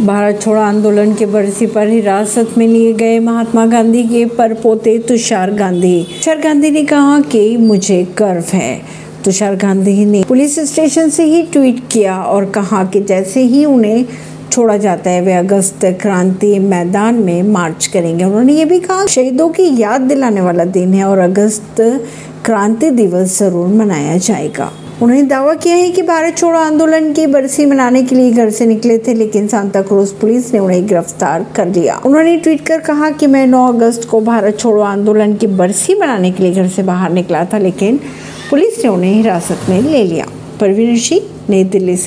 भारत छोड़ो आंदोलन के बरसी पर हिरासत में लिए गए महात्मा गांधी के परपोते तुषार गांधी। तुषार गांधी ने कहा कि मुझे गर्व है। तुषार गांधी ने पुलिस स्टेशन से ही ट्वीट किया और कहा कि जैसे ही उन्हें छोड़ा जाता है, वे अगस्त क्रांति मैदान में मार्च करेंगे। उन्होंने ये भी कहा, शहीदों की याद दिलाने वाला दिन है और अगस्त क्रांति दिवस ज़रूर मनाया जाएगा। उन्होंने दावा किया है कि भारत छोड़ो आंदोलन की बरसी मनाने के लिए घर से निकले थे, लेकिन सांता क्रूज पुलिस ने उन्हें गिरफ़्तार कर लिया। उन्होंने ट्वीट कर कहा कि मैं 9 अगस्त को भारत छोड़ो आंदोलन की बरसी मनाने के लिए घर से बाहर निकला था, लेकिन पुलिस ने उन्हें हिरासत में ले लिया। परवीन सिंह, नई दिल्ली से।